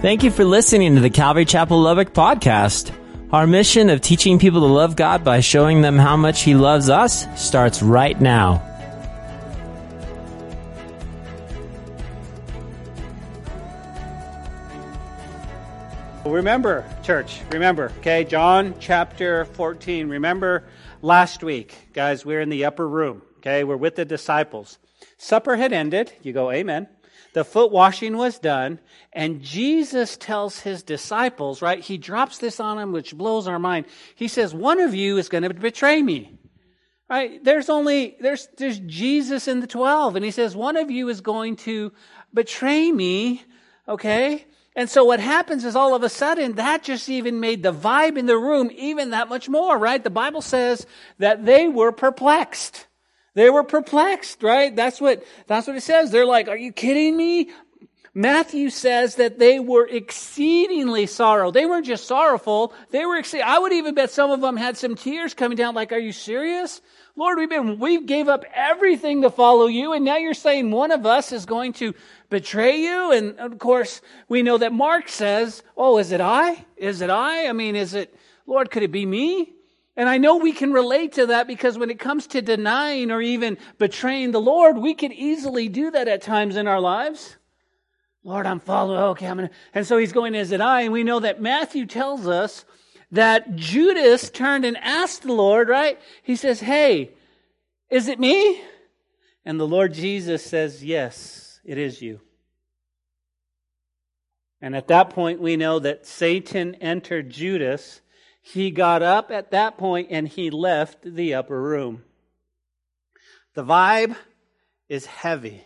Thank you for listening to the Calvary Chapel Lubbock podcast. Our mission of teaching people to love God by showing them how much He loves us starts right now. Remember, church, remember, okay, John chapter 14. Remember last week, guys, we're in the upper room, okay, we're with the disciples. Supper had ended. You go, Amen. The foot washing was done, and Jesus tells his disciples, right? He drops this on them, which blows our mind. He says, One of you is going to betray me. Right? There's only, there's, there's Jesus in the 12, and he says, One of you is going to betray me, okay? And so what happens is all of a sudden that just even made the vibe in the room even that much more, right? The Bible says that they were perplexed. They were perplexed, right? That's what, that's what it says. They're like, are you kidding me? Matthew says that they were exceedingly sorrow. They weren't just sorrowful. They were exceeding. I would even bet some of them had some tears coming down like, are you serious? Lord, we've been, we gave up everything to follow you. And now you're saying one of us is going to betray you. And of course, we know that Mark says, oh, is it I? Is it I? I mean, is it, Lord, could it be me? And I know we can relate to that because when it comes to denying or even betraying the Lord, we can easily do that at times in our lives. Lord, I'm following. Okay, I'm gonna. And so he's going, is it I? And we know that Matthew tells us that Judas turned and asked the Lord, right? He says, Hey, is it me? And the Lord Jesus says, Yes, it is you. And at that point, we know that Satan entered Judas. He got up at that point and he left the upper room. The vibe is heavy.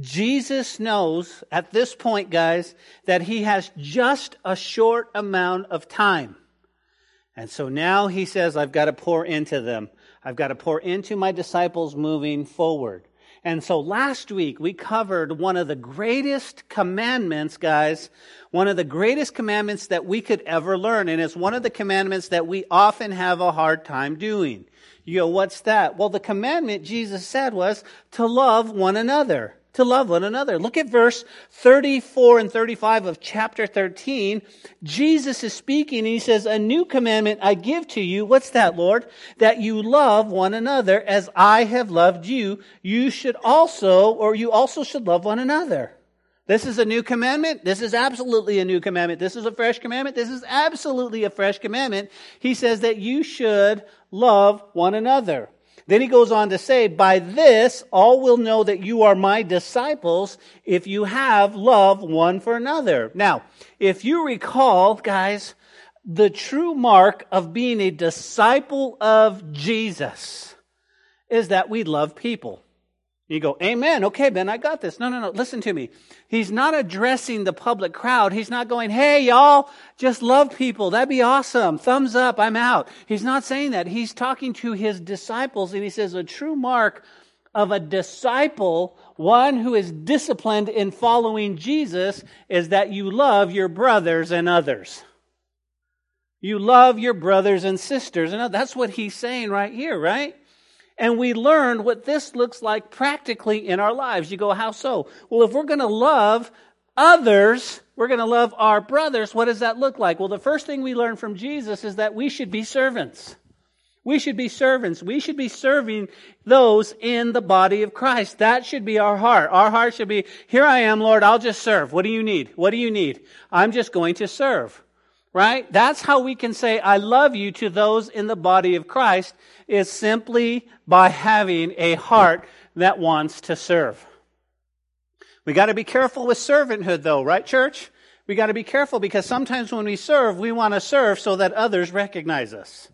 Jesus knows at this point, guys, that he has just a short amount of time. And so now he says, I've got to pour into them. I've got to pour into my disciples moving forward. And so last week we covered one of the greatest commandments, guys, one of the greatest commandments that we could ever learn. And it's one of the commandments that we often have a hard time doing. You go, what's that? Well, the commandment Jesus said was to love one another to love one another. Look at verse 34 and 35 of chapter 13. Jesus is speaking and he says, A new commandment I give to you. What's that, Lord? That you love one another as I have loved you. You should also, or you also should love one another. This is a new commandment. This is absolutely a new commandment. This is a fresh commandment. This is absolutely a fresh commandment. He says that you should love one another. Then he goes on to say, By this all will know that you are my disciples if you have love one for another. Now, if you recall, guys, the true mark of being a disciple of Jesus is that we love people. You go, Amen. Okay, Ben, I got this. No, no, no. Listen to me. He's not addressing the public crowd. He's not going, Hey, y'all, just love people. That'd be awesome. Thumbs up. I'm out. He's not saying that. He's talking to his disciples and he says, A true mark of a disciple, one who is disciplined in following Jesus, is that you love your brothers and others. You love your brothers and sisters. And that's what he's saying right here, right? And we learned what this looks like practically in our lives. You go, how so? Well, if we're going to love others, we're going to love our brothers, what does that look like? Well, the first thing we learn from Jesus is that we should be servants. We should be servants. We should be serving those in the body of Christ. That should be our heart. Our heart should be, here I am, Lord, I'll just serve. What do you need? What do you need? I'm just going to serve right? That's how we can say, I love you to those in the body of Christ, is simply by having a heart that wants to serve. We got to be careful with servanthood, though, right, church? We got to be careful because sometimes when we serve, we want to serve so that others recognize us.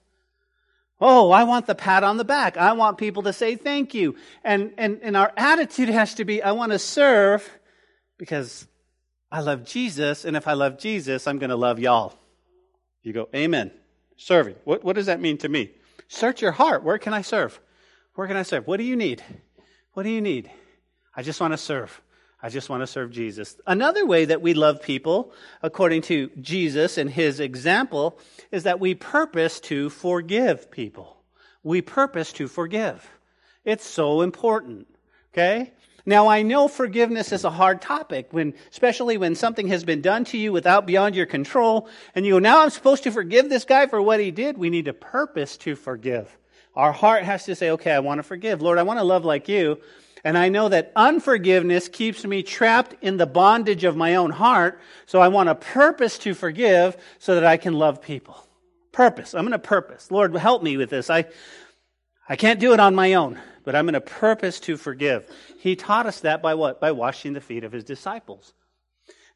Oh, I want the pat on the back. I want people to say thank you. And, and, and our attitude has to be, I want to serve because I love Jesus. And if I love Jesus, I'm going to love y'all. You go, Amen. Serving. What, what does that mean to me? Search your heart. Where can I serve? Where can I serve? What do you need? What do you need? I just want to serve. I just want to serve Jesus. Another way that we love people, according to Jesus and his example, is that we purpose to forgive people. We purpose to forgive. It's so important. Okay? Now I know forgiveness is a hard topic when, especially when something has been done to you without beyond your control and you go, now I'm supposed to forgive this guy for what he did. We need a purpose to forgive. Our heart has to say, okay, I want to forgive. Lord, I want to love like you. And I know that unforgiveness keeps me trapped in the bondage of my own heart. So I want a purpose to forgive so that I can love people. Purpose. I'm going to purpose. Lord, help me with this. I, I can't do it on my own, but I'm going to purpose to forgive. He taught us that by what? By washing the feet of his disciples.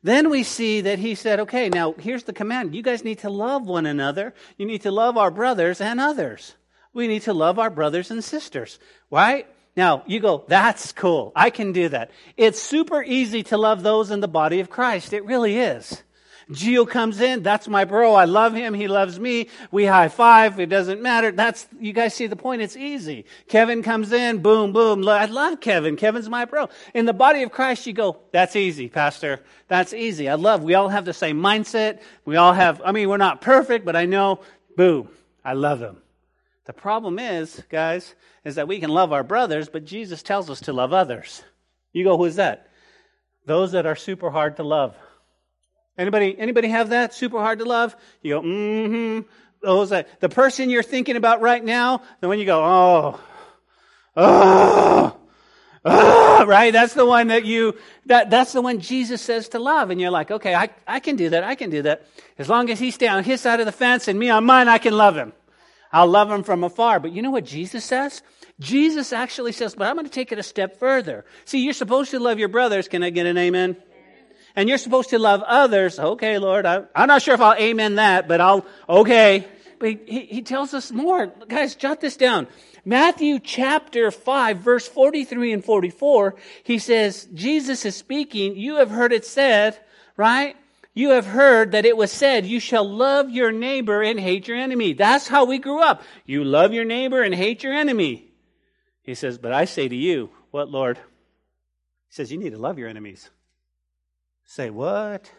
Then we see that he said, okay, now here's the command. You guys need to love one another. You need to love our brothers and others. We need to love our brothers and sisters, right? Now, you go, that's cool. I can do that. It's super easy to love those in the body of Christ. It really is. Gio comes in. That's my bro. I love him. He loves me. We high five. It doesn't matter. That's, you guys see the point. It's easy. Kevin comes in. Boom, boom. I love Kevin. Kevin's my bro. In the body of Christ, you go, that's easy, pastor. That's easy. I love, we all have the same mindset. We all have, I mean, we're not perfect, but I know, boom, I love him. The problem is, guys, is that we can love our brothers, but Jesus tells us to love others. You go, who's that? Those that are super hard to love. Anybody, anybody have that? Super hard to love? You go, mm-hmm. Those the person you're thinking about right now, the one you go, oh, oh, oh, right? That's the one that you, that, that's the one Jesus says to love. And you're like, okay, I, I can do that. I can do that. As long as he stay on his side of the fence and me on mine, I can love him. I'll love him from afar. But you know what Jesus says? Jesus actually says, but I'm going to take it a step further. See, you're supposed to love your brothers. Can I get an amen? And you're supposed to love others. Okay, Lord, I, am not sure if I'll amen that, but I'll, okay. But he, he tells us more. Guys, jot this down. Matthew chapter 5, verse 43 and 44, he says, Jesus is speaking, you have heard it said, right? You have heard that it was said, you shall love your neighbor and hate your enemy. That's how we grew up. You love your neighbor and hate your enemy. He says, but I say to you, what, Lord? He says, you need to love your enemies. Say, what?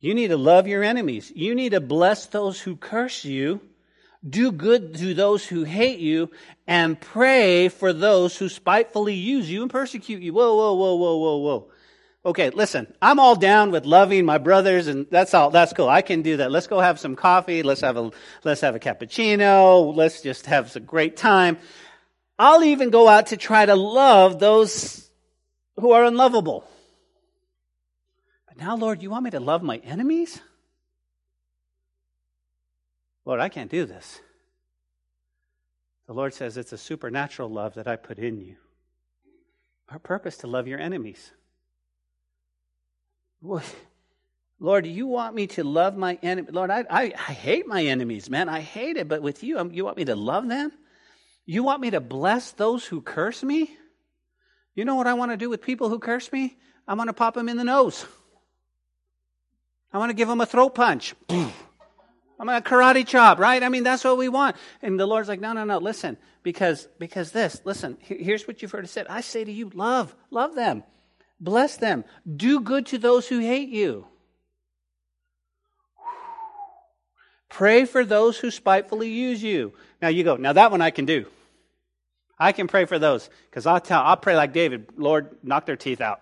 You need to love your enemies. You need to bless those who curse you, do good to those who hate you, and pray for those who spitefully use you and persecute you. Whoa, whoa, whoa, whoa, whoa, whoa. Okay, listen, I'm all down with loving my brothers and that's all, that's cool. I can do that. Let's go have some coffee. Let's have a, let's have a cappuccino. Let's just have a great time. I'll even go out to try to love those who are unlovable. Now, Lord, you want me to love my enemies? Lord, I can't do this. The Lord says it's a supernatural love that I put in you. Our purpose to love your enemies. Lord, you want me to love my enemy? Lord, I, I, I, hate my enemies, man. I hate it. But with you, um, you want me to love them? You want me to bless those who curse me? You know what I want to do with people who curse me? I want to pop them in the nose. I want to give them a throat punch. I'm to karate chop, right? I mean, that's what we want. And the Lord's like, no, no, no, listen, because, because this, listen, here's what you've heard it said. I say to you, love, love them. Bless them. Do good to those who hate you. Pray for those who spitefully use you. Now you go, now that one I can do. I can pray for those because I'll tell, I'll pray like David, Lord, knock their teeth out.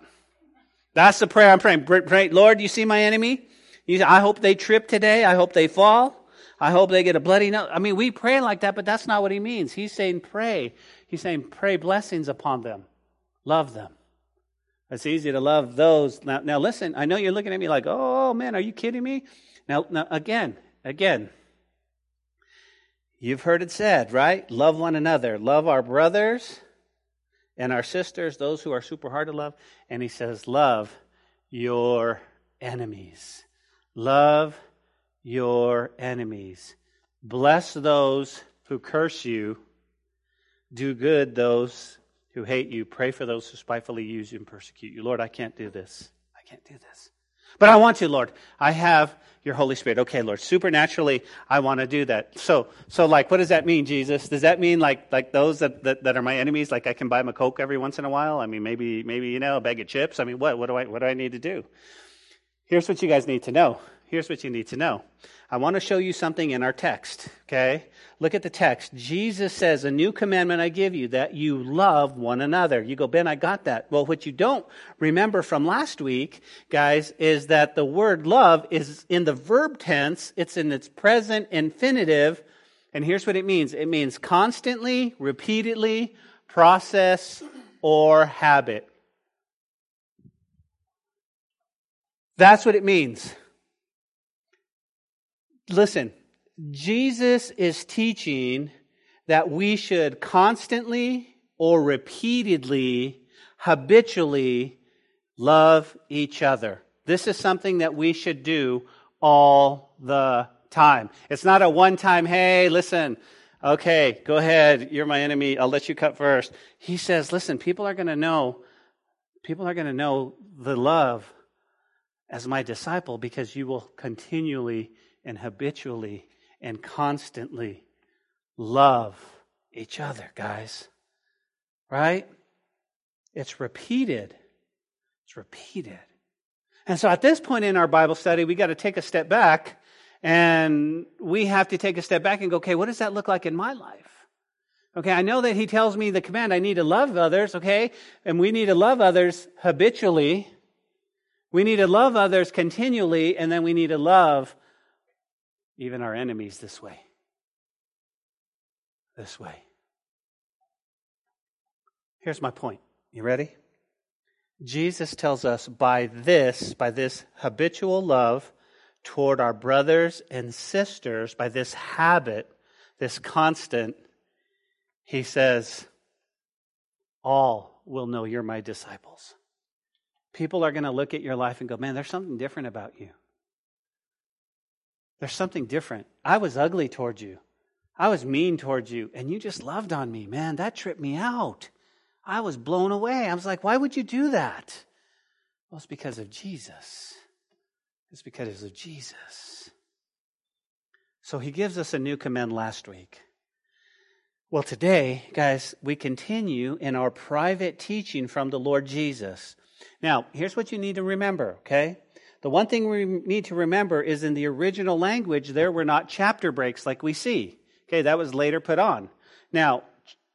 That's the prayer I'm praying. Pray, Lord, you see my enemy? You, I hope they trip today. I hope they fall. I hope they get a bloody nose. I mean, we pray like that, but that's not what he means. He's saying pray. He's saying pray blessings upon them. Love them. It's easy to love those. Now, now listen, I know you're looking at me like, oh man, are you kidding me? Now, now again, again, you've heard it said, right? Love one another. Love our brothers and our sisters, those who are super hard to love. And he says, love your enemies. Love your enemies. Bless those who curse you. Do good those who hate you. Pray for those who spitefully use you and persecute you. Lord, I can't do this. I can't do this. But I want to, Lord. I have your Holy Spirit. Okay, Lord, supernaturally, I want to do that. So, so like, what does that mean, Jesus? Does that mean like, like those that, that, that are my enemies, like I can buy them a Coke every once in a while? I mean, maybe, maybe, you know, a bag of chips? I mean, what, what do I, what do I need to do? Here's what you guys need to know. here's what you need to know. I want to show you something in our text, okay? Look at the text. Jesus says, A new commandment I give you, that you love one another. You go, Ben, I got that. Well, what you don't remember from last week, guys, is that the word love is in the verb tense, it's in its present infinitive. And here's what it means it means constantly, repeatedly, process, or habit. That's what it means. Listen, Jesus is teaching that we should constantly or repeatedly, habitually love each other. This is something that we should do all the time. It's not a one time, hey, listen, okay, go ahead, you're my enemy, I'll let you cut first. He says, listen, people are going to know, people are going to know the love as my disciple because you will continually and habitually and constantly love each other, guys. Right? It's repeated. It's repeated. And so at this point in our Bible study, we got to take a step back and we have to take a step back and go, okay, what does that look like in my life? Okay, I know that he tells me the command I need to love others, okay? And we need to love others habitually. We need to love others continually, and then we need to love even our enemies this way. This way. Here's my point. You ready? Jesus tells us by this, by this habitual love toward our brothers and sisters, by this habit, this constant, he says, all will know you're my disciples. People are going to look at your life and go, man, there's something different about you. There's something different. I was ugly towards you. I was mean towards you, and you just loved on me. Man, that tripped me out. I was blown away. I was like, why would you do that? Well, it's because of Jesus. It's because of Jesus. So he gives us a new command last week. Well, today, guys, we continue in our private teaching from the Lord Jesus. Now, here's what you need to remember, okay? The one thing we need to remember is in the original language, there were not chapter breaks like we see. Okay, that was later put on. Now,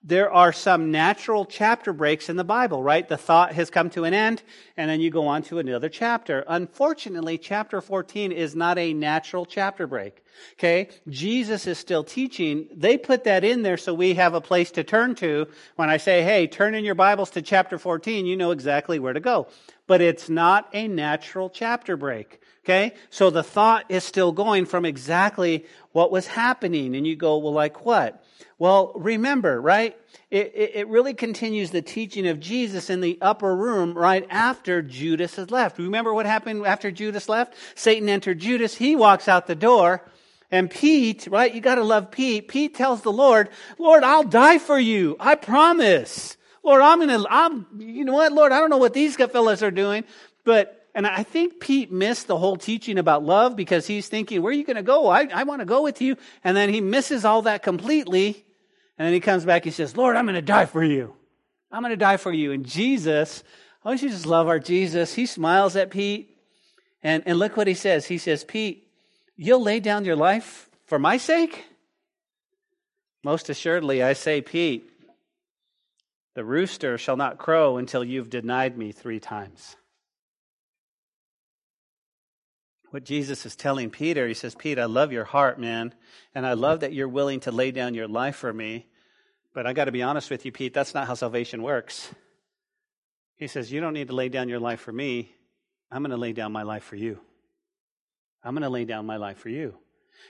there are some natural chapter breaks in the Bible, right? The thought has come to an end, and then you go on to another chapter. Unfortunately, chapter 14 is not a natural chapter break. Okay? Jesus is still teaching. They put that in there so we have a place to turn to. When I say, hey, turn in your Bibles to chapter 14, you know exactly where to go but it's not a natural chapter break. Okay? So the thought is still going from exactly what was happening. And you go, well, like what? Well, remember, right? It, it, it, really continues the teaching of Jesus in the upper room right after Judas has left. Remember what happened after Judas left? Satan entered Judas. He walks out the door. And Pete, right? You got to love Pete. Pete tells the Lord, Lord, I'll die for you. I promise. Lord, I'm going to, I'm, you know what, Lord, I don't know what these fellas are doing, but, and I think Pete missed the whole teaching about love because he's thinking, where are you going to go? I, I want to go with you. And then he misses all that completely. And then he comes back, he says, Lord, I'm going to die for you. I'm going to die for you. And Jesus, oh, you just love our Jesus? He smiles at Pete. And, and look what he says. He says, Pete, you'll lay down your life for my sake? Most assuredly, I say, Pete, the rooster shall not crow until you've denied me three times. What Jesus is telling Peter, he says, Pete, I love your heart, man, and I love that you're willing to lay down your life for me. But I got to be honest with you, Pete, that's not how salvation works. He says, You don't need to lay down your life for me. I'm going to lay down my life for you. I'm going to lay down my life for you.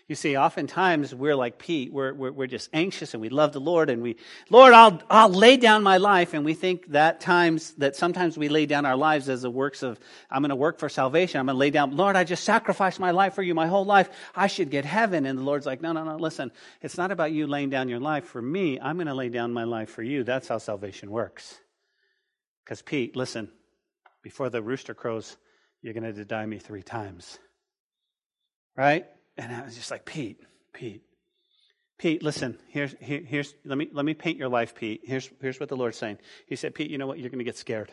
You see, oftentimes we're like Pete. We're, we're, we're, just anxious and we love the Lord and we, Lord, I'll, I'll lay down my life. And we think that times, that sometimes we lay down our lives as the works of, I'm going to work for salvation. I'm going to lay down, Lord, I just sacrificed my life for you my whole life. I should get heaven. And the Lord's like, no, no, no, listen. It's not about you laying down your life for me. I'm going to lay down my life for you. That's how salvation works. Because Pete, listen, before the rooster crows, you're going to deny me three times. Right? And I was just like, Pete, Pete, Pete, listen, here's, here, here's, let me, let me paint your life, Pete. Here's, here's what the Lord's saying. He said, Pete, you know what? You're going to get scared.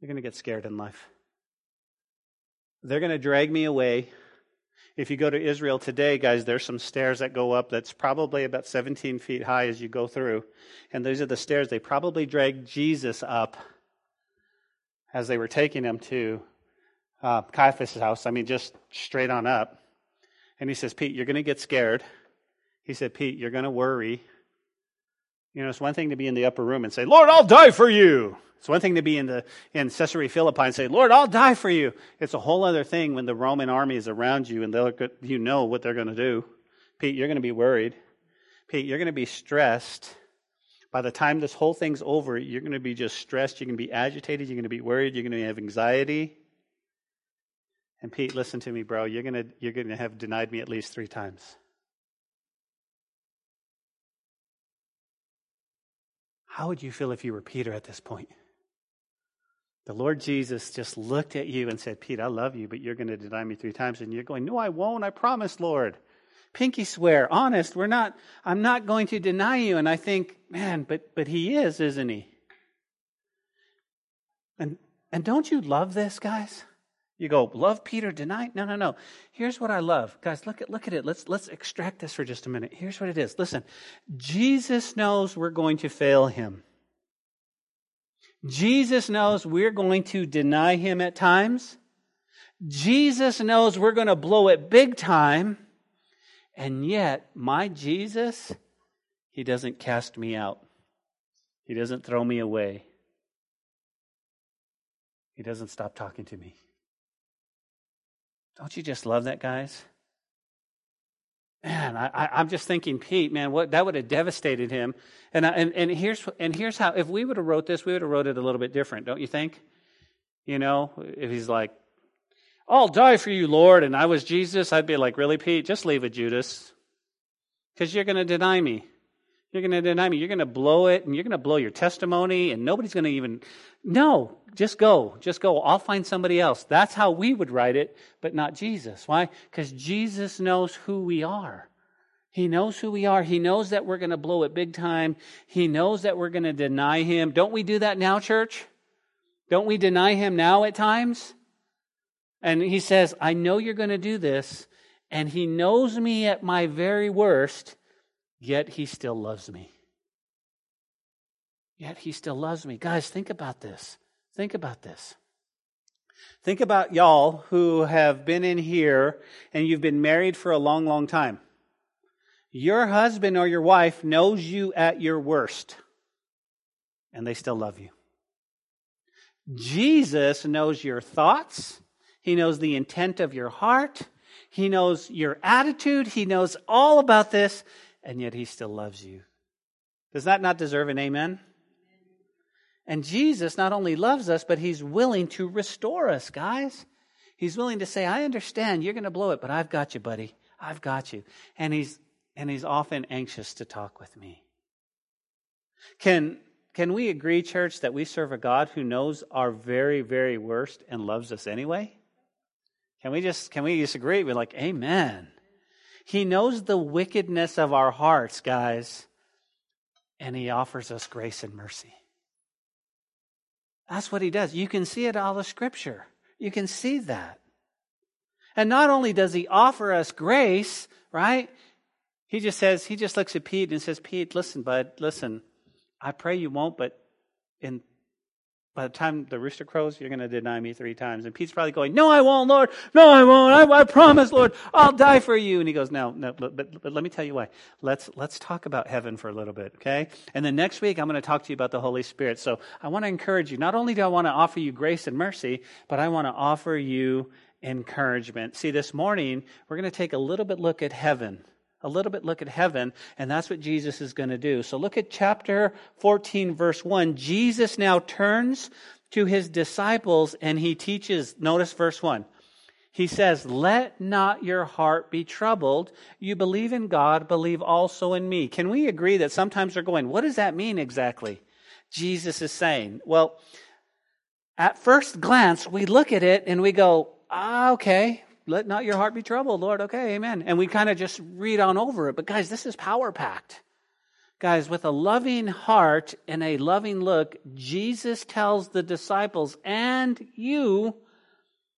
You're going to get scared in life. They're going to drag me away If you go to Israel today, guys, there's some stairs that go up that's probably about 17 feet high as you go through. And these are the stairs they probably dragged Jesus up as they were taking him to uh, Caiaphas' house. I mean, just straight on up. And he says, Pete, you're going to get scared. He said, Pete, you're going to worry. You know, it's one thing to be in the upper room and say, Lord, I'll die for you. It's one thing to be in the in Caesarea Philippi and say, Lord, I'll die for you. It's a whole other thing when the Roman army is around you and you know what they're going to do. Pete, you're going to be worried. Pete, you're going to be stressed. By the time this whole thing's over, you're going to be just stressed. You're going to be agitated. You're going to be worried. You're going to have anxiety. And Pete, listen to me, bro. You're going to you're to have denied me at least three times. How would you feel if you were Peter at this point? The Lord Jesus just looked at you and said, Pete, I love you, but you're going to deny me three times. And you're going, No, I won't. I promise, Lord. Pinky swear, honest, we're not, I'm not going to deny you. And I think, man, but, but he is, isn't he? And, and don't you love this, guys? You go, love Peter, deny? No, no, no. Here's what I love. Guys, look at, look at it. Let's, let's extract this for just a minute. Here's what it is. Listen, Jesus knows we're going to fail him. Jesus knows we're going to deny him at times. Jesus knows we're going to blow it big time. And yet, my Jesus, he doesn't cast me out. He doesn't throw me away. He doesn't stop talking to me. Don't you just love that, guys? Man, I, am just thinking, Pete, man, what that would have devastated him. And, I, and and here's and here's how. If we would have wrote this, we would have wrote it a little bit different, don't you think? You know, if he's like, "I'll die for you, Lord," and I was Jesus, I'd be like, "Really, Pete? Just leave it, Judas, because you're going to deny me. You're going to deny me. You're going to blow it, and you're going to blow your testimony, and nobody's going to even. No, just go. Just go. I'll find somebody else. That's how we would write it, but not Jesus. Why? Because Jesus knows who we are. He knows who we are. He knows that we're going to blow it big time. He knows that we're going to deny him. Don't we do that now, church? Don't we deny him now at times? And he says, I know you're going to do this. And he knows me at my very worst Yet he still loves me. Yet he still loves me. Guys, think about this. Think about this. Think about y'all who have been in here and you've been married for a long, long time. Your husband or your wife knows you at your worst, and they still love you. Jesus knows your thoughts. He knows the intent of your heart. He knows your attitude. He knows all about this, and yet he still loves you. Does that not deserve an amen? And Jesus not only loves us, but he's willing to restore us, guys. He's willing to say, I understand you're going to blow it, but I've got you, buddy. I've got you. And he's, and he's often anxious to talk with me. Can, can we agree, church, that we serve a God who knows our very, very worst and loves us anyway? Can we just, can we just agree? We're like, amen. He knows the wickedness of our hearts, guys, and He offers us grace and mercy. That's what He does. You can see it all the scripture. You can see that. And not only does He offer us grace, right? He just says, He just looks at Pete and says, Pete, listen, bud, listen, I pray you won't, but in by the time the rooster crows, you're going to deny me three times. And Pete's probably going, No, I won't, Lord. No, I won't. I, I promise, Lord. I'll die for you. And he goes, No, no, but, but, but let me tell you why. Let's, let's talk about heaven for a little bit, okay? And then next week, I'm going to talk to you about the Holy Spirit. So I want to encourage you. Not only do I want to offer you grace and mercy, but I want to offer you encouragement. See, this morning, we're going to take a little bit look at heaven a little bit look at heaven, and that's what Jesus is going to do. So look at chapter 14, verse 1. Jesus now turns to his disciples and he teaches, notice verse 1. He says, Let not your heart be troubled. You believe in God, believe also in me. Can we agree that sometimes they're going, What does that mean exactly? Jesus is saying, Well, at first glance, we look at it and we go, ah, okay, let not your heart be troubled, Lord. Okay, amen. And we kind of just read on over it. But guys, this is power packed. Guys, with a loving heart and a loving look, Jesus tells the disciples and you,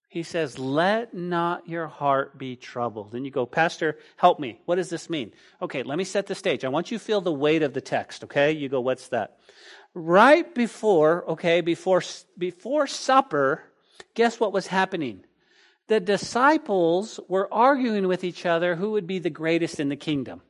He says, Let not your heart be troubled. And you go, Pastor, help me. What does this mean? Okay, let me set the stage. I want you to feel the weight of the text, okay? You go, What's that? Right before, okay, before, before supper, guess what was happening? The disciples were arguing with each other who would be the greatest in the kingdom.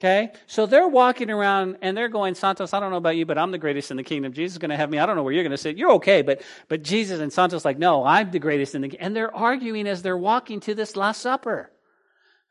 Okay? So they're walking around and they're going, Santos, I don't know about you, but I'm the greatest in the kingdom. Jesus is going to have me. I don't know where you're going to sit. You're okay, but, but Jesus and Santos like, no, I'm the greatest in the And they're arguing as they're walking to this Last Supper.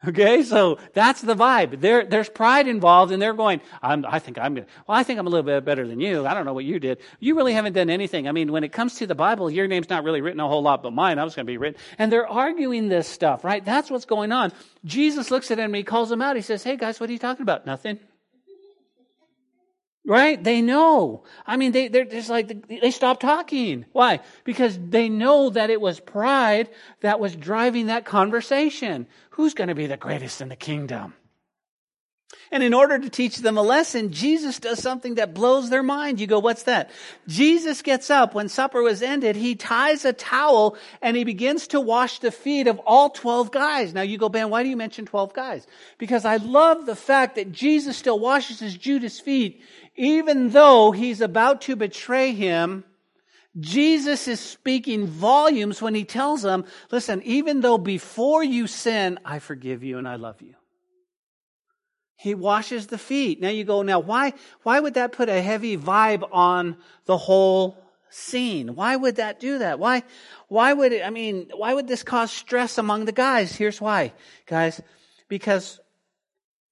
Okay, so that's the vibe. There, there's pride involved, and they're going, i think I'm, well, I think I'm a little bit better than you. I don't know what you did. You really haven't done anything. I mean, when it comes to the Bible, your name's not really written a whole lot, but mine, I was going to be written. And they're arguing this stuff, right? That's what's going on. Jesus looks at them and he calls them out. He says, Hey guys, what are you talking about? Nothing. Right? They know. I mean, they, they're just like, they stop talking. Why? Because they know that it was pride that was driving that conversation. Who's going to be the greatest in the kingdom? And in order to teach them a lesson, Jesus does something that blows their mind. You go, what's that? Jesus gets up when supper was ended. He ties a towel and he begins to wash the feet of all 12 guys. Now you go, Ben, why do you mention 12 guys? Because I love the fact that Jesus still washes his Judas feet even though he's about to betray him, Jesus is speaking volumes when he tells them, listen, even though before you sin, I forgive you and I love you. He washes the feet. Now you go, now why, why would that put a heavy vibe on the whole scene? Why would that do that? Why, why would it, I mean, why would this cause stress among the guys? Here's why, guys. Because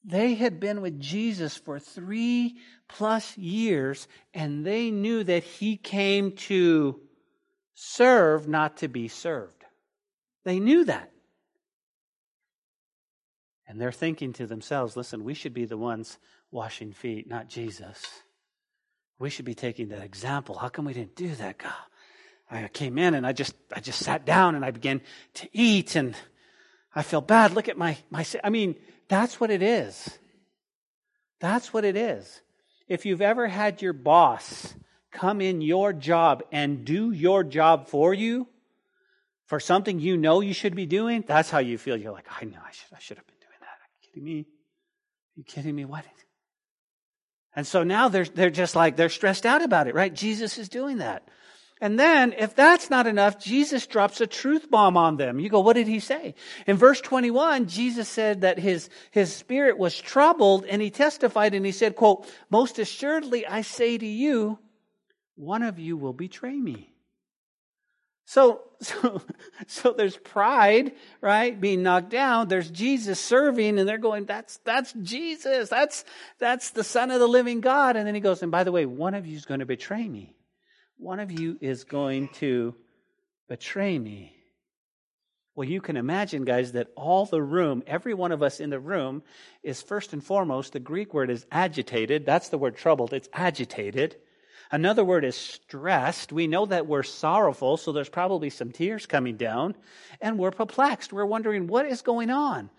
they had been with Jesus for three plus years, and they knew that he came to serve, not to be served. They knew that. And they're thinking to themselves, listen, we should be the ones washing feet, not Jesus. We should be taking that example. How come we didn't do that, God? I came in and I just I just sat down and I began to eat and I feel bad. Look at my my I mean, that's what it is. That's what it is. If you've ever had your boss come in your job and do your job for you for something you know you should be doing, that's how you feel. You're like, I know I should, I should have been doing that. Are you kidding me? Are you kidding me? What? And so now they're, they're just like, they're stressed out about it, right? Jesus is doing that. And then, if that's not enough, Jesus drops a truth bomb on them. You go, what did he say? In verse 21, Jesus said that his, his spirit was troubled and he testified and he said, quote, most assuredly I say to you, one of you will betray me. So, so, so there's pride, right? Being knocked down. There's Jesus serving and they're going, that's, that's Jesus. That's, that's the son of the living God. And then he goes, and by the way, one of you is going to betray me one of you is going to betray me. Well, you can imagine, guys, that all the room, every one of us in the room, is first and foremost, the Greek word is agitated. That's the word troubled. It's agitated. Another word is stressed. We know that we're sorrowful, so there's probably some tears coming down. And we're perplexed. We're wondering, what is going on?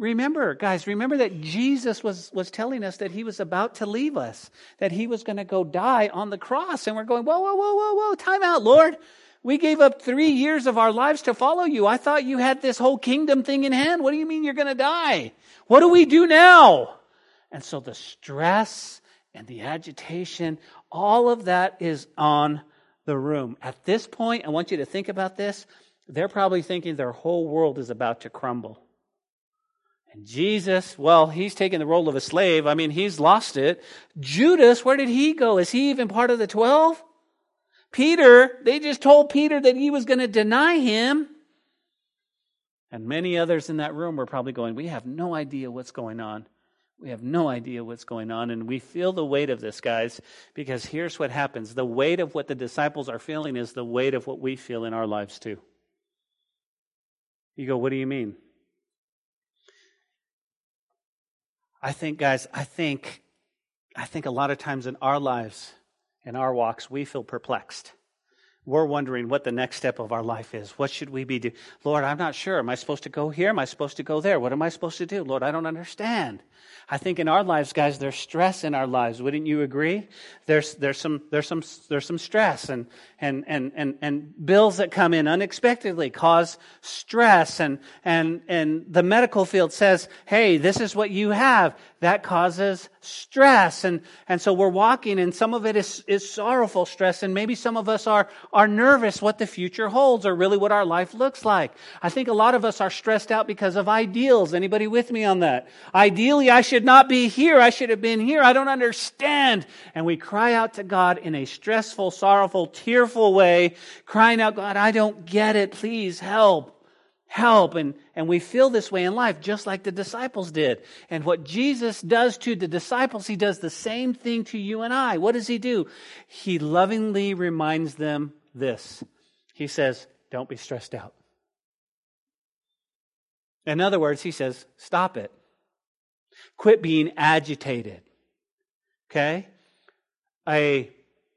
Remember, guys, remember that Jesus was, was telling us that he was about to leave us, that he was going to go die on the cross. And we're going, whoa, whoa, whoa, whoa, whoa, time out, Lord. We gave up three years of our lives to follow you. I thought you had this whole kingdom thing in hand. What do you mean you're going to die? What do we do now? And so the stress and the agitation, all of that is on the room. At this point, I want you to think about this. They're probably thinking their whole world is about to crumble. And Jesus, well, he's taken the role of a slave. I mean, he's lost it. Judas, where did he go? Is he even part of the 12? Peter, they just told Peter that he was going to deny him. And many others in that room were probably going, We have no idea what's going on. We have no idea what's going on. And we feel the weight of this, guys, because here's what happens the weight of what the disciples are feeling is the weight of what we feel in our lives, too. You go, What do you mean? I think, guys, I think, I think a lot of times in our lives, in our walks, we feel perplexed. We're wondering what the next step of our life is. What should we be doing? Lord, I'm not sure. Am I supposed to go here? Am I supposed to go there? What am I supposed to do? Lord, I don't understand. I think in our lives, guys, there's stress in our lives. Wouldn't you agree? There's, there's some, there's some, there's some stress and, and, and, and, and bills that come in unexpectedly cause stress. And, and, and the medical field says, hey, this is what you have. That causes stress. And, and so we're walking and some of it is, is sorrowful stress. And maybe some of us are, are nervous what the future holds or really what our life looks like. I think a lot of us are stressed out because of ideals. Anybody with me on that? Ideally, I should not be here. I should have been here. I don't understand. And we cry out to God in a stressful, sorrowful, tearful way, crying out, God, I don't get it. Please help. Help. And, and we feel this way in life, just like the disciples did. And what Jesus does to the disciples, he does the same thing to you and I. What does he do? He lovingly reminds them this. He says, Don't be stressed out. In other words, he says, Stop it. Quit being agitated. Okay? A,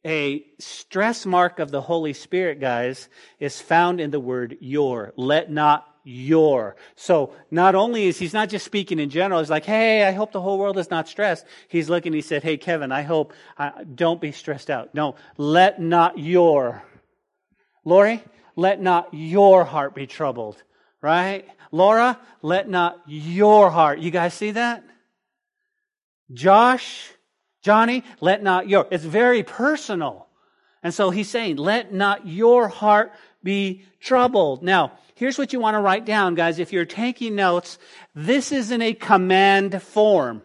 a stress mark of the Holy Spirit, guys, is found in the word your. Let not your. So not only is he's not just speaking in general, he's like, hey, I hope the whole world is not stressed. He's looking, he said, hey, Kevin, I hope, uh, don't be stressed out. No, let not your. Lori, let not your heart be troubled, right? Laura, let not your heart. You guys see that? Josh, Johnny, let not your. It's very personal. And so he's saying, let not your heart be troubled. Now, here's what you want to write down, guys. If you're taking notes, this is in a command form.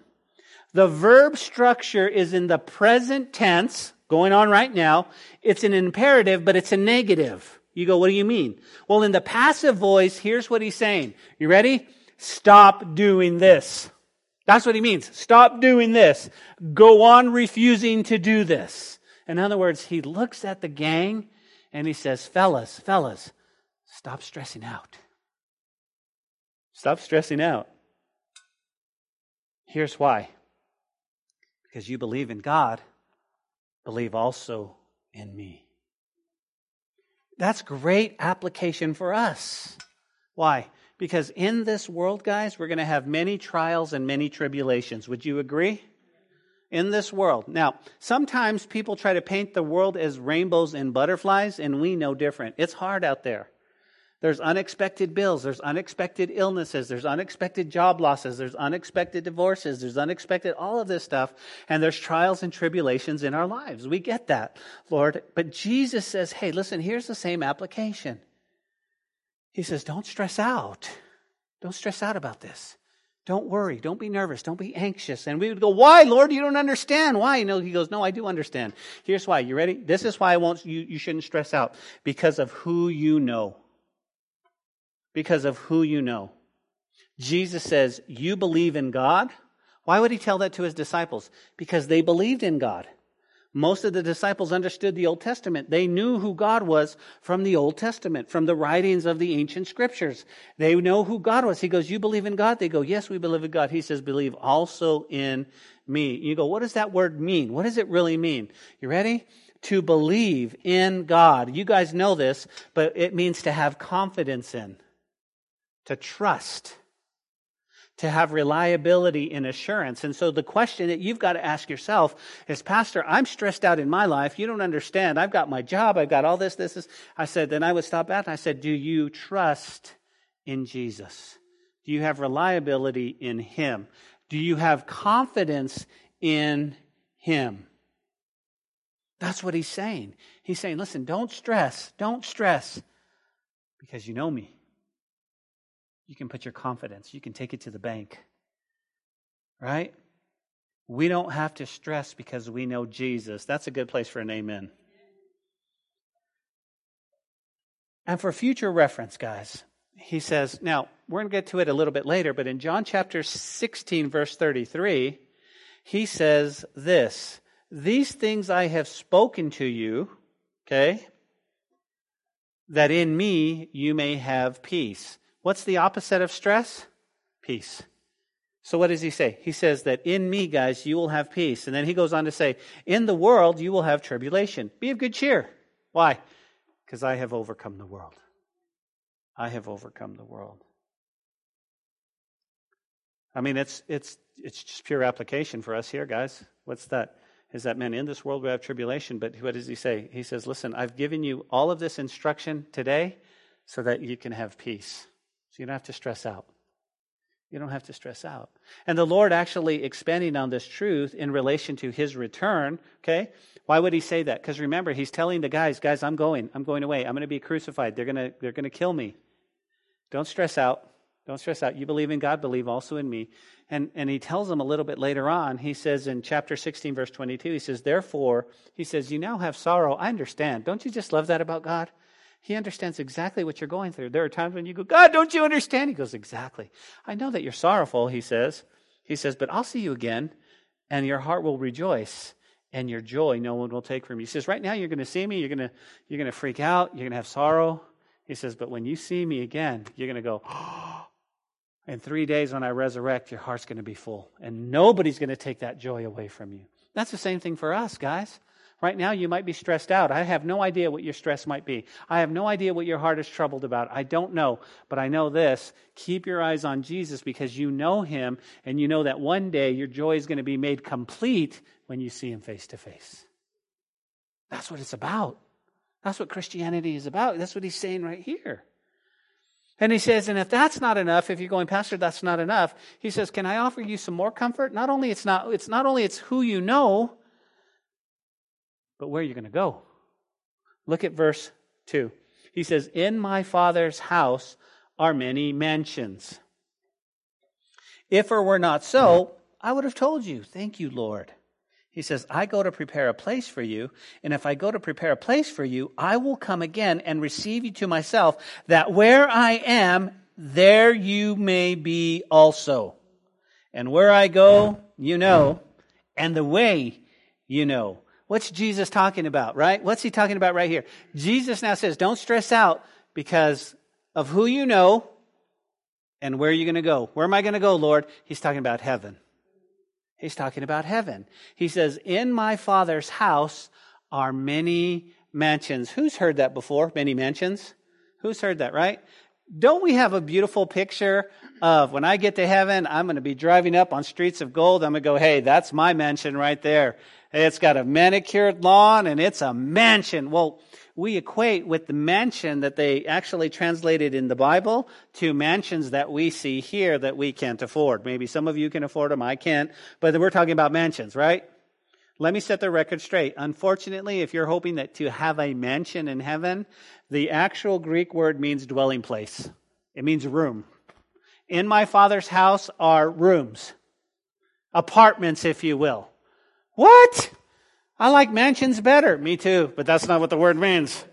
The verb structure is in the present tense, going on right now. It's an imperative, but it's a negative. You go, what do you mean? Well, in the passive voice, here's what he's saying. You ready? Stop doing this. That's what he means. Stop doing this. Go on refusing to do this. In other words, he looks at the gang and he says, Fellas, fellas, stop stressing out. Stop stressing out. Here's why because you believe in God, believe also in me. That's great application for us. Why? Because in this world, guys, we're going to have many trials and many tribulations. Would you agree? In this world. Now, sometimes people try to paint the world as rainbows and butterflies, and we know different. It's hard out there. There's unexpected bills, there's unexpected illnesses, there's unexpected job losses, there's unexpected divorces, there's unexpected all of this stuff, and there's trials and tribulations in our lives. We get that, Lord. But Jesus says, hey, listen, here's the same application. He says, Don't stress out. Don't stress out about this. Don't worry. Don't be nervous. Don't be anxious. And we would go, Why, Lord? You don't understand. Why? Know, he goes, No, I do understand. Here's why. You ready? This is why I won't, you, you shouldn't stress out. Because of who you know. Because of who you know. Jesus says, You believe in God. Why would he tell that to his disciples? Because they believed in God. Most of the disciples understood the Old Testament. They knew who God was from the Old Testament, from the writings of the ancient scriptures. They know who God was. He goes, You believe in God? They go, Yes, we believe in God. He says, Believe also in me. You go, What does that word mean? What does it really mean? You ready? To believe in God. You guys know this, but it means to have confidence in, to trust to have reliability and assurance. And so the question that you've got to ask yourself is, Pastor, I'm stressed out in my life. You don't understand. I've got my job. I've got all this, this, is. I said, then I would stop at and I said, do you trust in Jesus? Do you have reliability in Him? Do you have confidence in Him? That's what he's saying. He's saying, listen, don't stress. Don't stress because you know me you can put your confidence, you can take it to the bank. Right? We don't have to stress because we know Jesus. That's a good place for an amen. And for future reference, guys, he says, now we're going to get to it a little bit later, but in John chapter 16, verse 33, he says this These things I have spoken to you, okay, that in me you may have peace. What's the opposite of stress? Peace. So what does he say? He says that in me, guys, you will have peace. And then he goes on to say, in the world, you will have tribulation. Be of good cheer. Why? Because I have overcome the world. I have overcome the world. I mean, it's, it's, it's just pure application for us here, guys. What's that? Is that, man, in this world we have tribulation, but what does he say? He says, listen, I've given you all of this instruction today so that you can have peace. So you don't have to stress out. You don't have to stress out. And the Lord actually expanding on this truth in relation to his return, okay? Why would he say that? Because remember, he's telling the guys, guys, I'm going. I'm going away. I'm going to be crucified. They're going to, they're going to kill me. Don't stress out. Don't stress out. You believe in God, believe also in me. And, and he tells them a little bit later on, he says in chapter 16, verse 22, he says, Therefore, he says, You now have sorrow. I understand. Don't you just love that about God? He understands exactly what you're going through. There are times when you go, God, don't you understand? He goes, Exactly. I know that you're sorrowful, he says. He says, But I'll see you again, and your heart will rejoice, and your joy no one will take from you. He says, Right now you're going to see me, you're going to, you're going to freak out, you're going to have sorrow. He says, But when you see me again, you're going to go, oh, In three days, when I resurrect, your heart's going to be full. And nobody's going to take that joy away from you. That's the same thing for us, guys. Right now, you might be stressed out. I have no idea what your stress might be. I have no idea what your heart is troubled about. I don't know. But I know this keep your eyes on Jesus because you know him and you know that one day your joy is going to be made complete when you see him face to face. That's what it's about. That's what Christianity is about. That's what he's saying right here. And he says, and if that's not enough, if you're going, Pastor, that's not enough, he says, Can I offer you some more comfort? Not only it's not it's not only it's who you know, but where are you're going to go. Look at verse 2. He says, In my father's house are many mansions. If it were not so, I would have told you, Thank you, Lord. He says, I go to prepare a place for you, and if I go to prepare a place for you, I will come again and receive you to myself, that where I am, there you may be also. And where I go, you know, and the way you know. What's Jesus talking about, right? What's he talking about right here? Jesus now says, don't stress out because of who you know and where you're going to go. Where am I going to go, Lord? He's talking about heaven. He's talking about heaven. He says, In my Father's house are many mansions. Who's heard that before? Many mansions? Who's heard that, right? Don't we have a beautiful picture of when I get to heaven, I'm going to be driving up on streets of gold. I'm going to go, hey, that's my mansion right there. It's got a manicured lawn and it's a mansion. Well, we equate with the mansion that they actually translated in the Bible to mansions that we see here that we can't afford. Maybe some of you can afford them, I can't, but we're talking about mansions, right? Let me set the record straight. Unfortunately, if you're hoping that to have a mansion in heaven, the actual Greek word means dwelling place. It means room. In my father's house are rooms, apartments, if you will. What? I like mansions better. Me too, but that's not what the word means.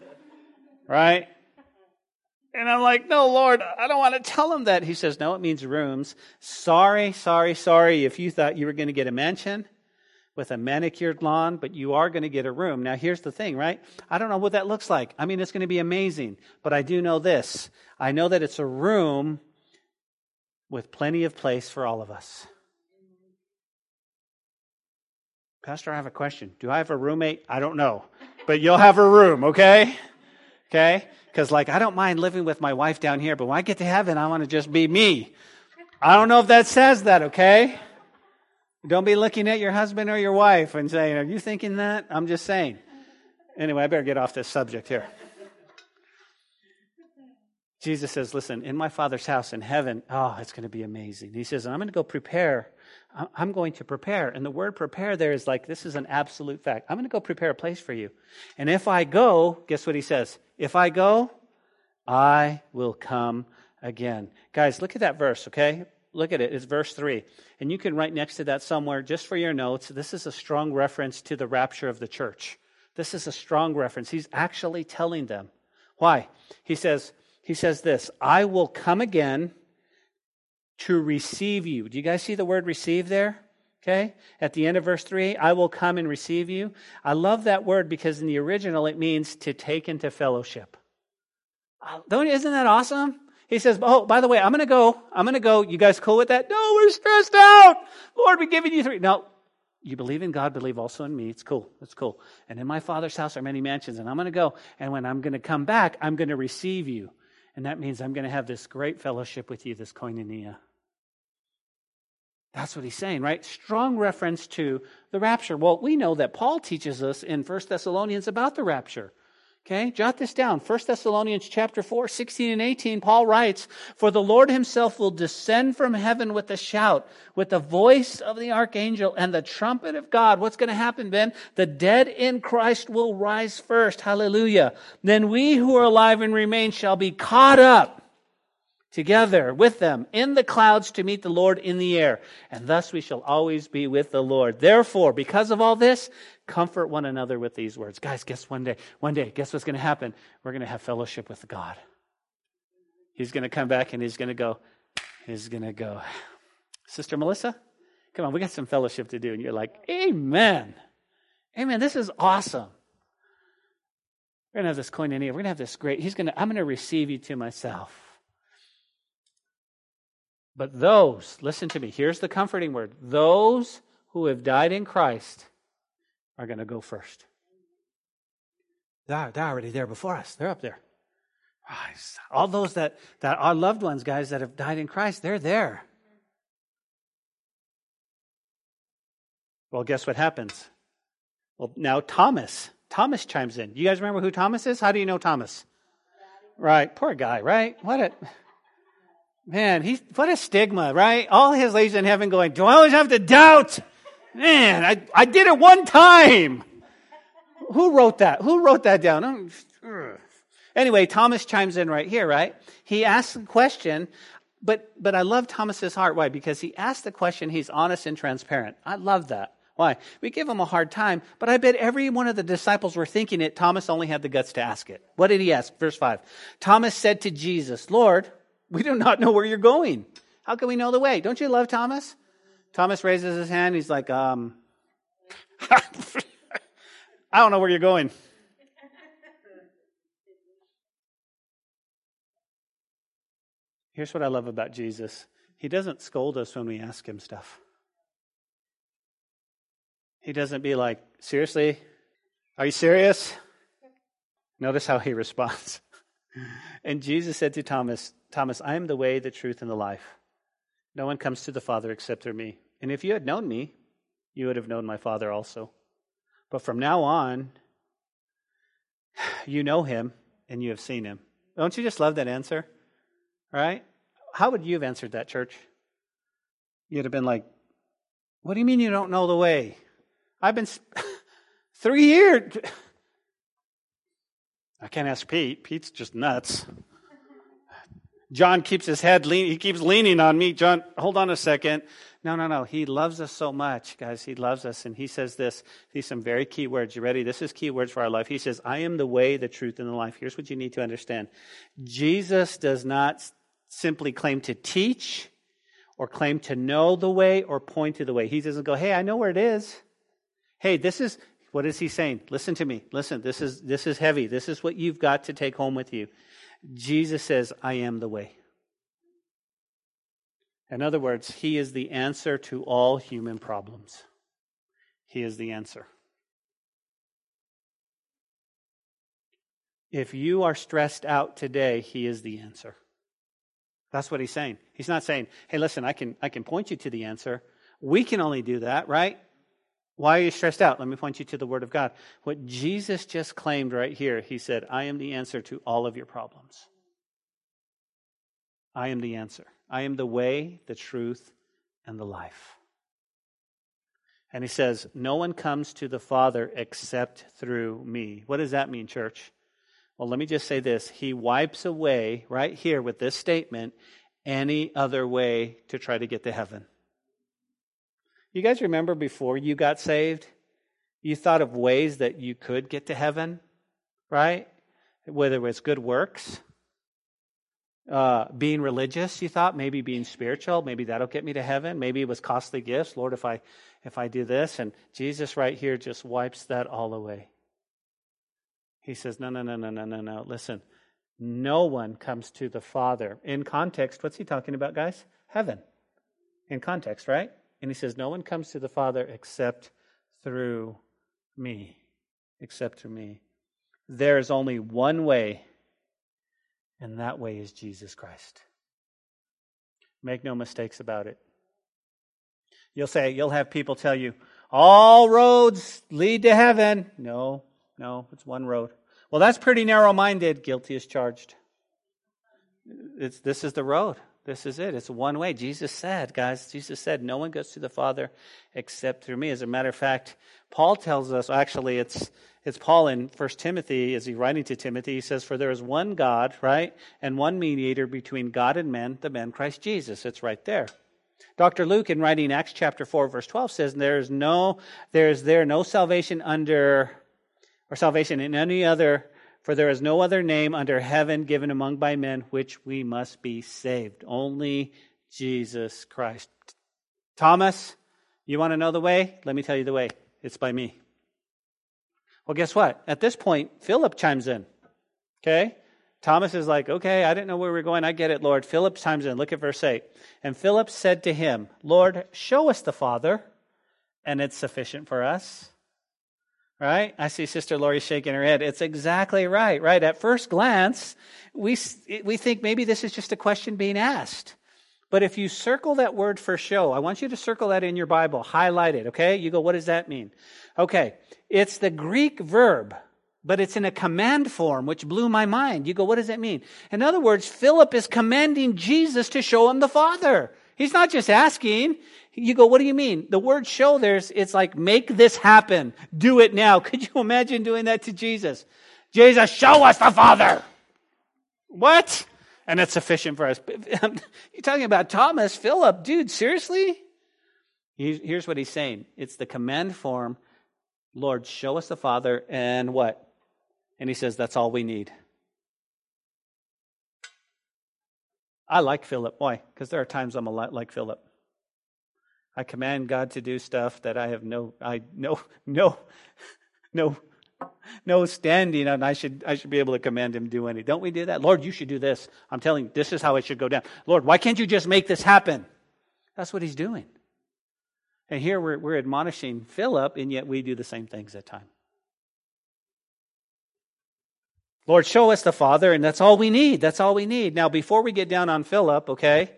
Right? And I'm like, no, Lord, I don't want to tell him that. He says, no, it means rooms. Sorry, sorry, sorry if you thought you were going to get a mansion with a manicured lawn, but you are going to get a room. Now, here's the thing, right? I don't know what that looks like. I mean, it's going to be amazing, but I do know this. I know that it's a room with plenty of place for all of us. Pastor, I have a question. Do I have a roommate? I don't know. But you'll have a room, okay? Okay? Because, like, I don't mind living with my wife down here, but when I get to heaven, I want to just be me. I don't know if that says that, okay? Don't be looking at your husband or your wife and saying, Are you thinking that? I'm just saying. Anyway, I better get off this subject here. Jesus says, Listen, in my Father's house in heaven, oh, it's going to be amazing. He says, I'm going to go prepare I'm going to prepare. And the word prepare there is like, this is an absolute fact. I'm going to go prepare a place for you. And if I go, guess what he says? If I go, I will come again. Guys, look at that verse, okay? Look at it. It's verse 3. And you can write next to that somewhere just for your notes. This is a strong reference to the rapture of the church. This is a strong reference. He's actually telling them. Why? He says, he says this, I will come again to receive you. Do you guys see the word receive there? Okay? At the end of verse 3, I will come and receive you. I love that word because in the original it means to take into fellowship. Don't, isn't that awesome? He says, Oh, by the way, I'm going to go. I'm going to go. You guys cool with that? No, we're stressed out. Lord, we're giving you three. No, you believe in God, believe also in me. It's cool. It's cool. And in my Father's house are many mansions, and I'm going to go. And when I'm going to come back, I'm going to receive you. And that means I'm going to have this great fellowship with you, this koinonia. That's what he's saying, right? Strong reference to the rapture. Well, we know that Paul teaches us in 1 Thessalonians about the rapture. Okay, jot this down. 1 Thessalonians chapter 4, 16 and 18, Paul writes, For the Lord himself will descend from heaven with a shout, with the voice of the archangel and the trumpet of God. What's going to happen, Ben? The dead in Christ will rise first. Hallelujah. Then we who are alive and remain shall be caught up together with them in the clouds to meet the Lord in the air. And thus we shall always be with the Lord. Therefore, because of all this, comfort one another with these words. Guys, guess one day, one day, guess what's going to happen? We're going to have fellowship with God. He's going to come back and he's going to go, he's going to go, Sister Melissa, come on, we got some fellowship to do. And you're like, Amen. Amen. This is awesome. We're going to have this koinonia. We're going to have this great, he's going to, I'm going to receive you to myself. But those, listen to me, here's the comforting word those who have died in Christ are going to go first. They're, they're already there before us, they're up there. All those that, that are loved ones, guys, that have died in Christ, they're there. Well, guess what happens? Well, now Thomas. Thomas chimes in. You guys remember who Thomas is? How do you know Thomas? Right. Poor guy, right? What a Man, he's what a stigma, right? All his ladies in heaven going, Do I always have to doubt? Man, I, I did it one time. Who wrote that? Who wrote that down? Anyway, Thomas chimes in right here, right? He asks a question, but but I love Thomas's heart. Why? Because he asked the question, he's honest and transparent. I love that. Why? We give him a hard time, but I bet every one of the disciples were thinking it. Thomas only had the guts to ask it. What did he ask? Verse 5. Thomas said to Jesus, Lord, we do not know where you're going. How can we know the way? Don't you love Thomas? Thomas raises his hand. He's like, um, I don't know where you're going. Here's what I love about Jesus He doesn't scold us when we ask him stuff. He doesn't be like, Seriously? Are you serious? Notice how he responds. And Jesus said to Thomas, Thomas, I am the way, the truth, and the life. No one comes to the Father except through me. And if you had known me, you would have known my Father also. But from now on, you know him and you have seen him. Don't you just love that answer? Right? How would you have answered that, church? You'd have been like, What do you mean you don't know the way? I've been three years. I can't ask Pete. Pete's just nuts. John keeps his head lean. He keeps leaning on me. John, hold on a second. No, no, no. He loves us so much, guys. He loves us. And he says this. These some very key words. You ready? This is key words for our life. He says, I am the way, the truth, and the life. Here's what you need to understand. Jesus does not simply claim to teach or claim to know the way or point to the way. He doesn't go, hey, I know where it is. Hey, this is, what is he saying? Listen to me. Listen, this is, this is heavy. This is what you've got to take home with you. Jesus says, I am the way. In other words, He is the answer to all human problems. He is the answer. If you are stressed out today, He is the answer. That's what He's saying. He's not saying, hey, listen, I can, I can point you to the answer. We can only do that, right? Why are you stressed out? Let me point you to the Word of God. What Jesus just claimed right here, he said, I am the answer to all of your problems. I am the answer. I am the way, the truth, and the life. And he says, No one comes to the Father except through me. What does that mean, church? Well, let me just say this. He wipes away, right here with this statement, any other way to try to get to heaven. You guys remember before you got saved? You thought of ways that you could get to heaven, right? Whether it was good works, uh, being religious, you thought, maybe being spiritual, maybe that'll get me to heaven. Maybe it was costly gifts. Lord, if I if I do this, and Jesus right here just wipes that all away. He says, No, no, no, no, no, no, no. Listen, no one comes to the Father. In context, what's he talking about, guys? Heaven. In context, right? And he says, No one comes to the Father except through me, except through me. There is only one way, and that way is Jesus Christ. Make no mistakes about it. You'll say, you'll have people tell you, all roads lead to heaven. No, no, it's one road. Well, that's pretty narrow minded. Guilty as charged. It's, this is the road. This is it. It's one way. Jesus said, guys, Jesus said, no one goes to the Father except through me. As a matter of fact, Paul tells us, actually, it's, it's Paul in First Timothy, as he's writing to Timothy, he says, For there is one God, right? And one mediator between God and men, the man Christ Jesus. It's right there. Dr. Luke, in writing Acts chapter 4, verse 12, says, There is no, there is there no salvation under, or salvation in any other for there is no other name under heaven given among by men which we must be saved. Only Jesus Christ. Thomas, you want to know the way? Let me tell you the way. It's by me. Well, guess what? At this point, Philip chimes in. Okay? Thomas is like, okay, I didn't know where we are going. I get it, Lord. Philip chimes in. Look at verse 8. And Philip said to him, Lord, show us the Father, and it's sufficient for us. Right? I see Sister Lori shaking her head. It's exactly right, right? At first glance, we, we think maybe this is just a question being asked. But if you circle that word for show, I want you to circle that in your Bible, highlight it, okay? You go, what does that mean? Okay, it's the Greek verb, but it's in a command form, which blew my mind. You go, what does that mean? In other words, Philip is commanding Jesus to show him the Father. He's not just asking. You go, what do you mean? The word show there's, it's like, make this happen. Do it now. Could you imagine doing that to Jesus? Jesus, show us the Father. What? And it's sufficient for us. You're talking about Thomas, Philip. Dude, seriously? Here's what he's saying. It's the command form. Lord, show us the Father and what? And he says, that's all we need. I like Philip. Why? Because there are times I'm a lot like Philip. I command God to do stuff that I have no, I no, no, no, no standing, and I should, I should be able to command Him do any. Don't we do that? Lord, you should do this. I'm telling you, this is how it should go down. Lord, why can't you just make this happen? That's what He's doing. And here we're, we're admonishing Philip, and yet we do the same things at times. Lord, show us the Father, and that's all we need. That's all we need. Now, before we get down on Philip, okay,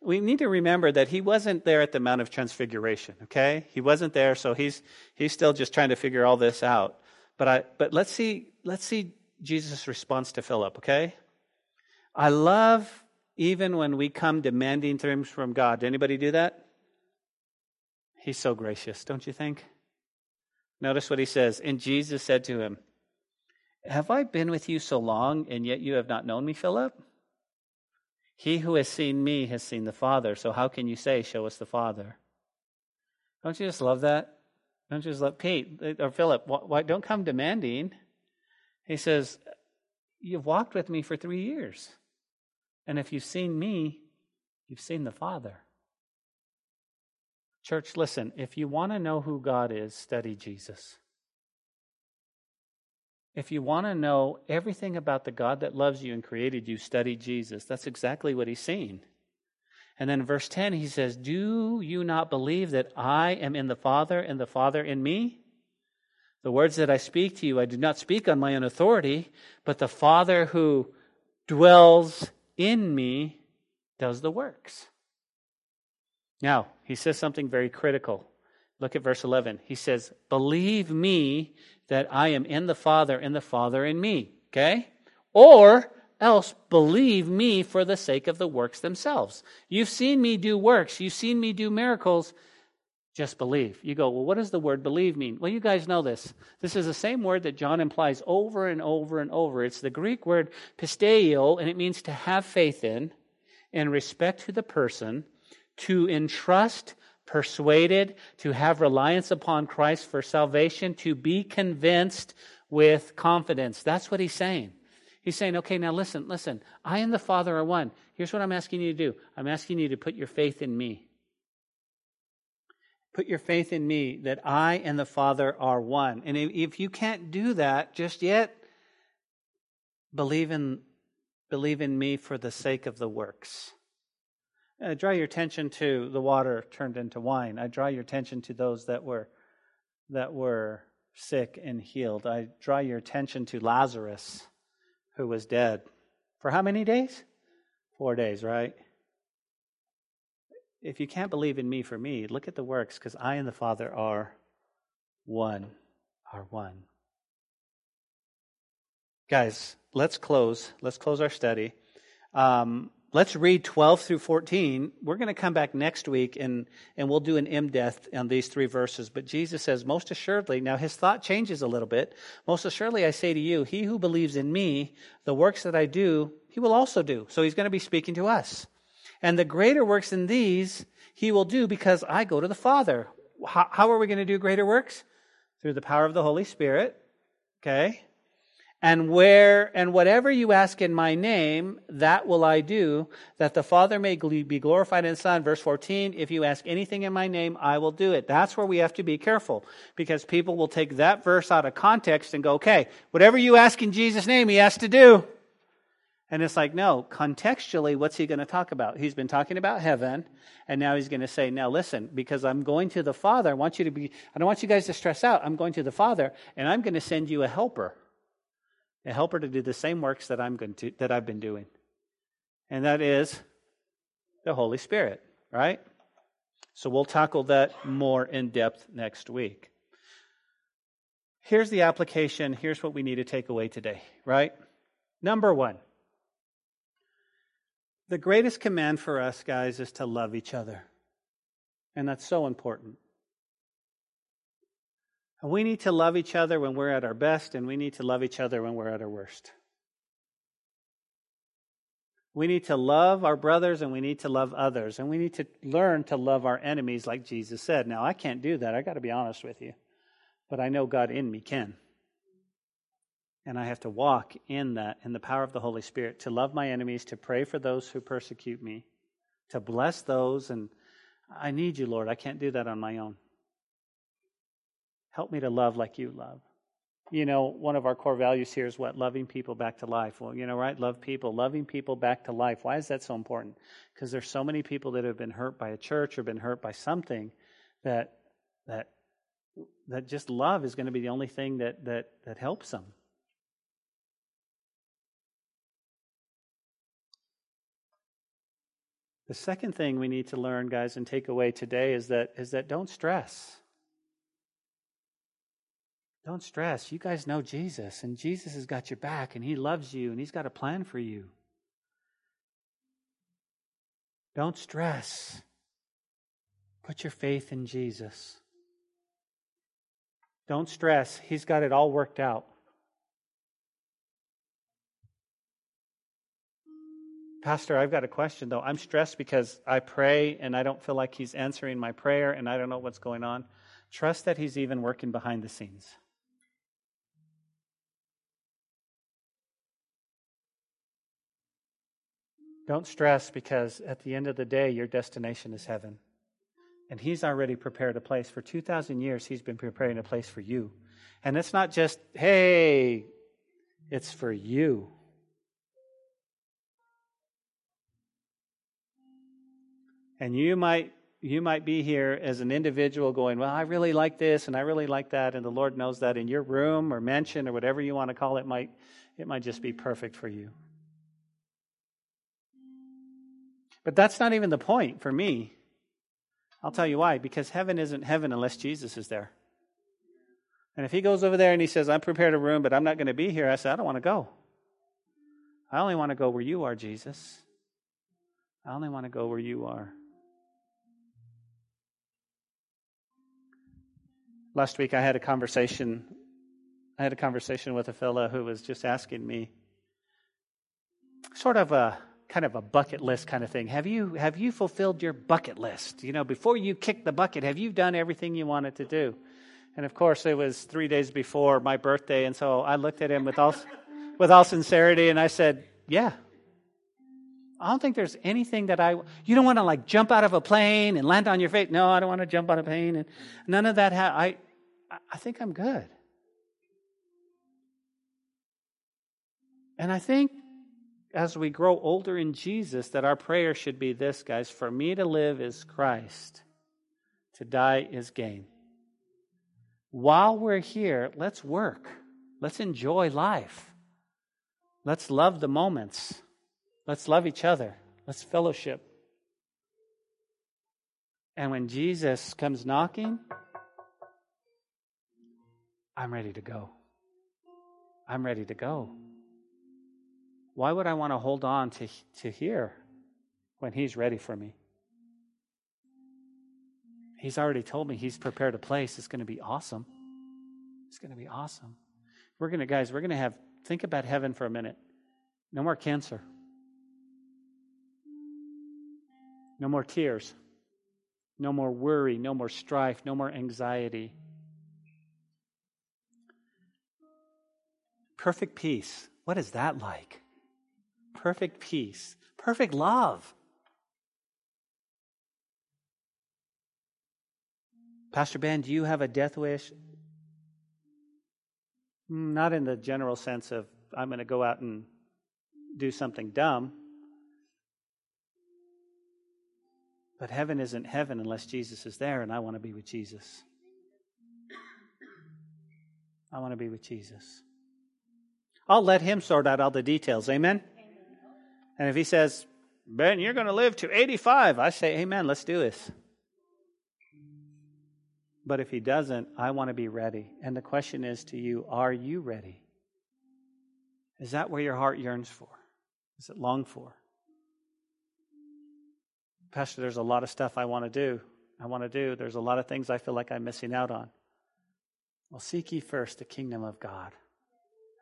we need to remember that he wasn't there at the Mount of Transfiguration, okay? He wasn't there, so he's he's still just trying to figure all this out. But I but let's see let's see Jesus' response to Philip, okay? I love even when we come demanding things from God. Did anybody do that? He's so gracious, don't you think? Notice what he says. And Jesus said to him, have I been with you so long, and yet you have not known me, Philip? He who has seen me has seen the Father. So how can you say, Show us the Father? Don't you just love that? Don't you just love Pete eh, or Philip? Why, don't come demanding? He says, You've walked with me for three years. And if you've seen me, you've seen the Father. Church, listen, if you want to know who God is, study Jesus. If you want to know everything about the God that loves you and created you, study Jesus. That's exactly what he's saying. And then verse 10, he says, Do you not believe that I am in the Father and the Father in me? The words that I speak to you, I do not speak on my own authority, but the Father who dwells in me does the works. Now, he says something very critical. Look at verse 11. He says, Believe me that I am in the Father and the Father in me. Okay? Or else believe me for the sake of the works themselves. You've seen me do works, you've seen me do miracles. Just believe. You go, well, what does the word believe mean? Well, you guys know this. This is the same word that John implies over and over and over. It's the Greek word pisteuo, and it means to have faith in, in respect to the person, to entrust persuaded, to have reliance upon Christ for salvation, to be convinced with confidence. That's what he's saying. He's saying, okay, now listen, listen. I and the Father are one. Here's what I'm asking you to do I'm asking you to put your faith in me. Put your faith in me that I and the Father are one. And if you can't do that just yet, believe in, believe in me for the sake of the works. I uh, draw your attention to the water turned into wine. I draw your attention to those that were that were sick and healed. I draw your attention to Lazarus, who was dead. For how many days? Four days, right? If you can't believe in me for me, look at the works, because I and the Father are one. Are one. Guys, let's close. Let's close our study. Um, let's read 12 through 14. We're going to come back next week and, and we'll do an in depth on these three verses. But Jesus says, Most assuredly, now his thought changes a little bit. Most assuredly, I say to you, he who believes in me, the works that I do, he will also do. So he's going to be speaking to us. And the greater works than these he will do because I go to the Father. How, how are we going to do greater works? Through the power of the Holy Spirit. Okay? And where and whatever you ask in my name, that will I do, that the Father may be glorified in the Son. Verse 14, if you ask anything in my name, I will do it. That's where we have to be careful, because people will take that verse out of context and go, okay, whatever you ask in Jesus' name, he has to do. And it's like, no, contextually, what's he going to talk about? He's been talking about heaven, and now he's going to say, now listen, because I'm going to the Father, I want you to be, I don't want you guys to stress out. I'm going to the Father, and I'm going to send you a helper a helper to do the same works that I'm going to that I've been doing. And that is the Holy Spirit, right? So we'll tackle that more in depth next week. Here's the application. Here's what we need to take away today, right? Number one. The greatest command for us, guys, is to love each other. And that's so important. And we need to love each other when we're at our best, and we need to love each other when we're at our worst. We need to love our brothers and we need to love others. And we need to learn to love our enemies, like Jesus said. Now, I can't do that. I got to be honest with you. But I know God in me can. And I have to walk in that, in the power of the Holy Spirit, to love my enemies, to pray for those who persecute me, to bless those. And I need you, Lord. I can't do that on my own. Help me to love like you love. You know, one of our core values here is what? Loving people back to life. Well, you know, right? Love people, loving people back to life. Why is that so important? Because there's so many people that have been hurt by a church or been hurt by something that that that just love is going to be the only thing that that that helps them. The second thing we need to learn, guys, and take away today is that is that don't stress. Don't stress. You guys know Jesus, and Jesus has got your back, and He loves you, and He's got a plan for you. Don't stress. Put your faith in Jesus. Don't stress. He's got it all worked out. Pastor, I've got a question though. I'm stressed because I pray and I don't feel like He's answering my prayer and I don't know what's going on. Trust that He's even working behind the scenes. Don't stress because at the end of the day, your destination is heaven. And He's already prepared a place. For 2,000 years, He's been preparing a place for you. And it's not just, hey, it's for you. And you might you might be here as an individual going, Well, I really like this and I really like that, and the Lord knows that in your room or mansion or whatever you want to call it might it might just be perfect for you. But that's not even the point for me. I'll tell you why. Because heaven isn't heaven unless Jesus is there. And if he goes over there and he says, I'm prepared a room, but I'm not going to be here, I say, I don't want to go. I only want to go where you are, Jesus. I only want to go where you are. Last week I had a conversation. I had a conversation with a fellow who was just asking me sort of a kind of a bucket list kind of thing. Have you have you fulfilled your bucket list? You know, before you kick the bucket, have you done everything you wanted to do? And of course, it was three days before my birthday, and so I looked at him with all with all sincerity, and I said, "Yeah." I don't think there's anything that I. You don't want to like jump out of a plane and land on your face. No, I don't want to jump out of a plane, and none of that. Ha- I, I think I'm good. And I think as we grow older in Jesus that our prayer should be this, guys for me to live is Christ, to die is gain. while we're here, let's work. Let's enjoy life. Let's love the moments. Let's love each other. Let's fellowship. And when Jesus comes knocking, I'm ready to go. I'm ready to go. Why would I want to hold on to, to here when He's ready for me? He's already told me He's prepared a place. It's going to be awesome. It's going to be awesome. We're going to, guys, we're going to have, think about heaven for a minute. No more cancer. No more tears. No more worry. No more strife. No more anxiety. Perfect peace. What is that like? Perfect peace. Perfect love. Pastor Ben, do you have a death wish? Mm, not in the general sense of I'm going to go out and do something dumb. But heaven isn't heaven unless Jesus is there, and I want to be with Jesus. I want to be with Jesus. I'll let him sort out all the details. Amen? And if he says, Ben, you're going to live to 85, I say, Amen, let's do this. But if he doesn't, I want to be ready. And the question is to you are you ready? Is that where your heart yearns for? Is it long for? Pastor, there's a lot of stuff I want to do. I want to do. There's a lot of things I feel like I'm missing out on. Well, seek ye first the kingdom of God.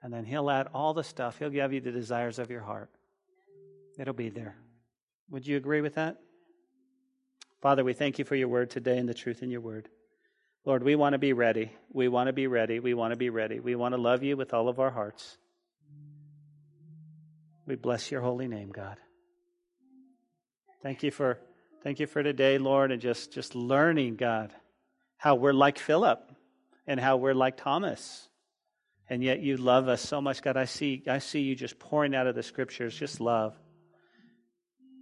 And then He'll add all the stuff. He'll give you the desires of your heart. It'll be there. Would you agree with that? Father, we thank you for your word today and the truth in your word. Lord, we want to be ready. We want to be ready. We want to be ready. We want to love you with all of our hearts. We bless your holy name, God. Thank you for thank you for today, Lord, and just just learning, God, how we're like Philip and how we're like Thomas. And yet you love us so much, God. I see I see you just pouring out of the scriptures just love.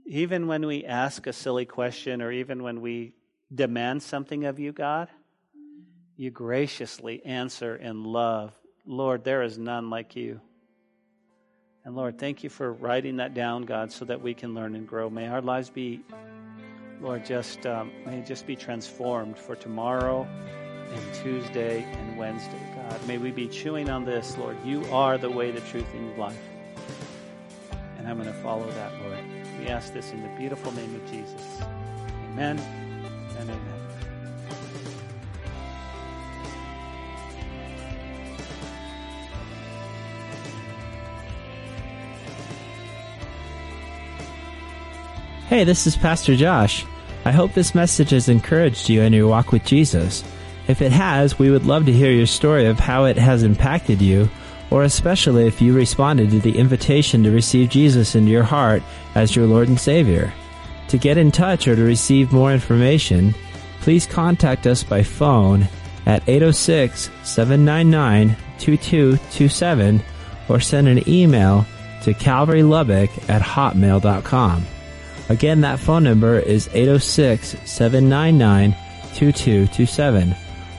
Even when we ask a silly question or even when we demand something of you, God, you graciously answer in love. Lord, there is none like you. And Lord, thank you for writing that down, God, so that we can learn and grow. May our lives be, Lord, just um, may just be transformed for tomorrow and Tuesday and Wednesday, God. May we be chewing on this, Lord. You are the way, the truth, and life. And I'm going to follow that, Lord. We ask this in the beautiful name of Jesus. Amen and amen. Hey, this is Pastor Josh. I hope this message has encouraged you in your walk with Jesus. If it has, we would love to hear your story of how it has impacted you, or especially if you responded to the invitation to receive Jesus into your heart as your Lord and Savior. To get in touch or to receive more information, please contact us by phone at 806 799 2227 or send an email to calvarylubbock at hotmail.com. Again, that phone number is 806-799-2227.